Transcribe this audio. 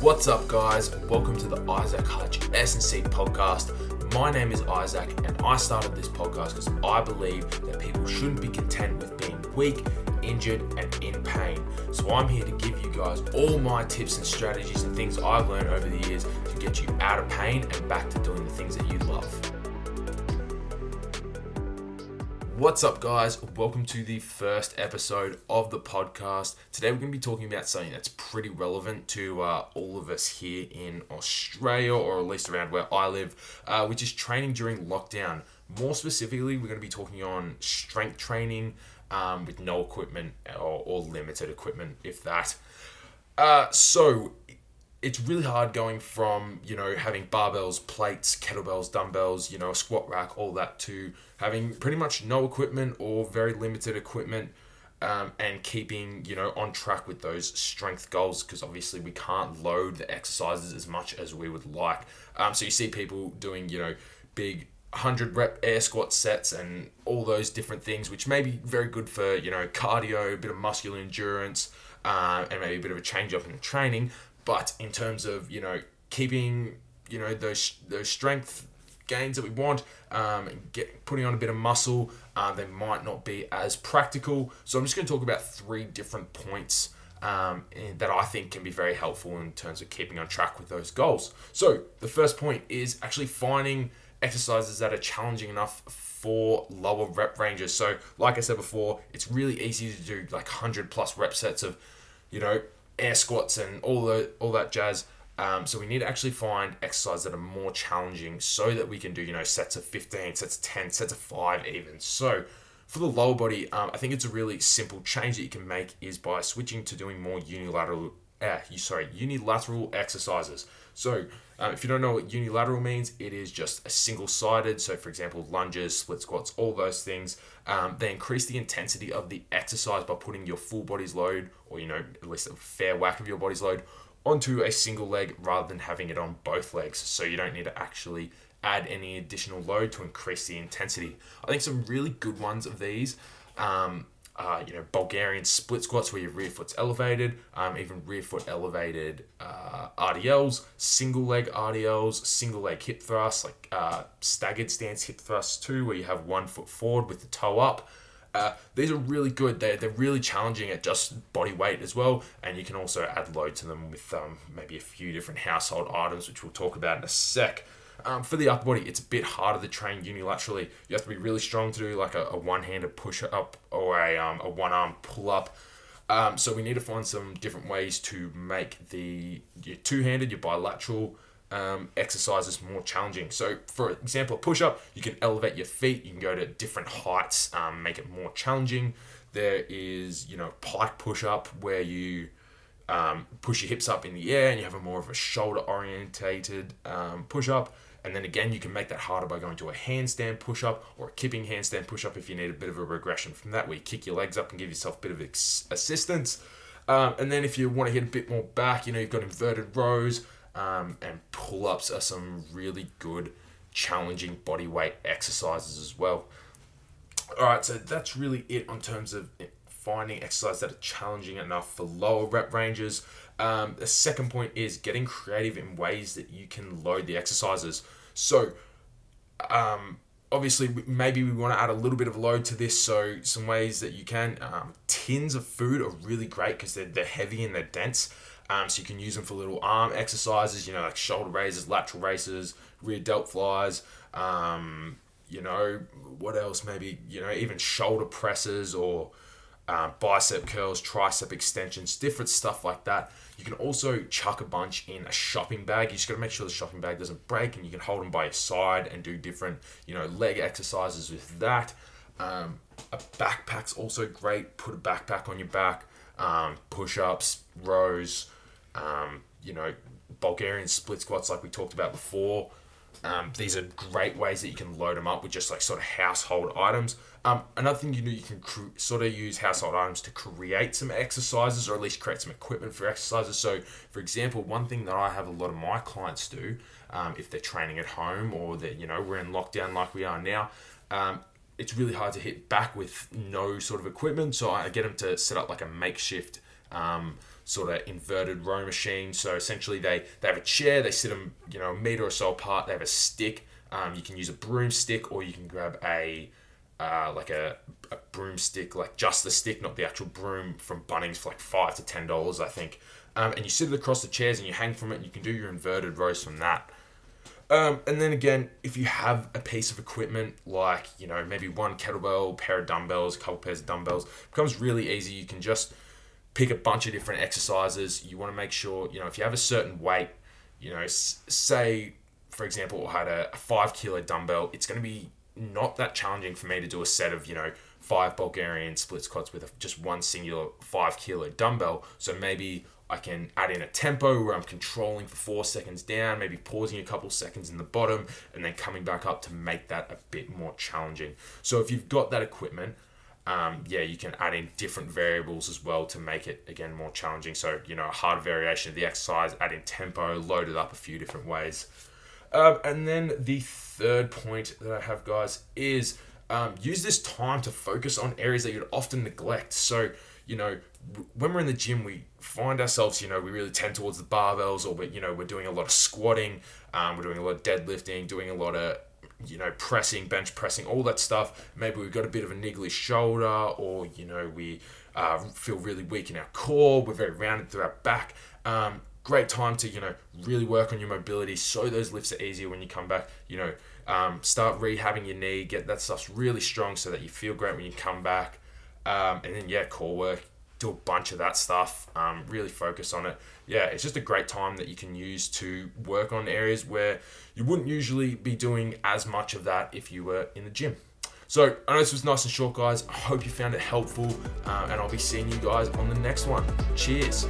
What's up, guys? Welcome to the Isaac Hutch S&C podcast. My name is Isaac, and I started this podcast because I believe that people shouldn't be content with being weak, injured, and in pain. So I'm here to give you guys all my tips and strategies and things I've learned over the years to get you out of pain and back to doing the things that you love. What's up, guys? Welcome to the first episode of the podcast. Today, we're going to be talking about something that's pretty relevant to uh, all of us here in Australia, or at least around where I live, uh, which is training during lockdown. More specifically, we're going to be talking on strength training um, with no equipment or, or, limited equipment, if that. Uh, so, it's really hard going from you know having barbells, plates, kettlebells, dumbbells, you know, a squat rack, all that to having pretty much no equipment or very limited equipment, um, and keeping you know on track with those strength goals because obviously we can't load the exercises as much as we would like. Um, so you see people doing you know big 100 rep air squat sets and all those different things, which may be very good for you know cardio, a bit of muscular endurance. Uh, and maybe a bit of a change up in the training, but in terms of you know keeping you know those those strength gains that we want, um, get putting on a bit of muscle, uh, they might not be as practical. So I'm just going to talk about three different points um, that I think can be very helpful in terms of keeping on track with those goals. So the first point is actually finding exercises that are challenging enough for lower rep ranges. So like I said before, it's really easy to do like 100 plus rep sets of, you know, air squats and all the all that jazz. Um, so we need to actually find exercises that are more challenging so that we can do, you know, sets of 15, sets of 10, sets of 5 even. So for the lower body, um, I think it's a really simple change that you can make is by switching to doing more unilateral, uh, you sorry, unilateral exercises. So um, if you don't know what unilateral means, it is just a single-sided. So, for example, lunges, split squats, all those things. Um, they increase the intensity of the exercise by putting your full body's load, or you know, at least a fair whack of your body's load, onto a single leg rather than having it on both legs. So you don't need to actually add any additional load to increase the intensity. I think some really good ones of these. Um, uh, you know, Bulgarian split squats where your rear foot's elevated, um, even rear foot elevated uh, RDLs, single leg RDLs, single leg hip thrusts, like uh, staggered stance hip thrusts too, where you have one foot forward with the toe up. Uh, these are really good. They're, they're really challenging at just body weight as well, and you can also add load to them with um, maybe a few different household items, which we'll talk about in a sec. Um, for the upper body, it's a bit harder to train unilaterally. You have to be really strong to do like a, a one-handed push up or a, um, a one-arm pull-up. Um, so we need to find some different ways to make the your two-handed, your bilateral um, exercises more challenging. So for example, a push-up, you can elevate your feet. You can go to different heights, um, make it more challenging. There is, you know, pike push-up where you um, push your hips up in the air and you have a more of a shoulder orientated um, push up and then again, you can make that harder by going to a handstand push up or a kipping handstand push up if you need a bit of a regression from that, where you kick your legs up and give yourself a bit of ex- assistance. Um, and then if you want to hit a bit more back, you know, you've got inverted rows um, and pull ups are some really good, challenging body weight exercises as well. All right, so that's really it on terms of finding exercises that are challenging enough for lower rep ranges. Um, the second point is getting creative in ways that you can load the exercises. So, um, obviously, maybe we want to add a little bit of load to this. So, some ways that you can um, tins of food are really great because they're, they're heavy and they're dense. Um, so, you can use them for little arm exercises, you know, like shoulder raises, lateral raises, rear delt flies. Um, you know, what else? Maybe, you know, even shoulder presses or uh, bicep curls, tricep extensions, different stuff like that. You can also chuck a bunch in a shopping bag. You just got to make sure the shopping bag doesn't break, and you can hold them by your side and do different, you know, leg exercises with that. Um, a backpack's also great. Put a backpack on your back. Um, push-ups, rows. Um, you know, Bulgarian split squats like we talked about before. Um, these are great ways that you can load them up with just like sort of household items. Um, another thing you do, you can cr- sort of use household items to create some exercises or at least create some equipment for exercises. So, for example, one thing that I have a lot of my clients do um, if they're training at home or that, you know, we're in lockdown like we are now, um, it's really hard to hit back with no sort of equipment. So I get them to set up like a makeshift um, sort of inverted row machine. So essentially, they they have a chair, they sit them you know a meter or so apart. They have a stick. Um, you can use a broomstick, or you can grab a uh, like a, a broomstick, like just the stick, not the actual broom from Bunnings for like five to ten dollars, I think. Um, and you sit it across the chairs and you hang from it. and You can do your inverted rows from that. Um, and then again, if you have a piece of equipment like you know maybe one kettlebell, pair of dumbbells, couple pairs of dumbbells, becomes really easy. You can just pick a bunch of different exercises. You want to make sure you know if you have a certain weight, you know, say for example, I had a, five kilo dumbbell. It's going to be not that challenging for me to do a set of, you know, five Bulgarian split squats with a, just one singular five kilo dumbbell. So maybe I can add in a tempo where I'm controlling for four seconds down, maybe pausing a couple seconds in the bottom, and then coming back up to make that a bit more challenging. So if you've got that equipment, um, yeah, you can add in different variables as well to make it again more challenging. So you know, a hard variation of the exercise, add in tempo, load it up a few different ways. Um, and then the third point that I have, guys, is um, use this time to focus on areas that you'd often neglect. So, you know, when we're in the gym, we find ourselves, you know, we really tend towards the barbells, or we, you know, we're doing a lot of squatting, um, we're doing a lot of deadlifting, doing a lot of, you know, pressing, bench pressing, all that stuff. Maybe we've got a bit of a niggly shoulder, or you know, we uh, feel really weak in our core. We're very rounded through our back. Um, great time to you know really work on your mobility so those lifts are easier when you come back you know um, start rehabbing your knee get that stuff really strong so that you feel great when you come back um, and then yeah core work do a bunch of that stuff um, really focus on it yeah it's just a great time that you can use to work on areas where you wouldn't usually be doing as much of that if you were in the gym so I know this was nice and short, guys. I hope you found it helpful, uh, and I'll be seeing you guys on the next one. Cheers.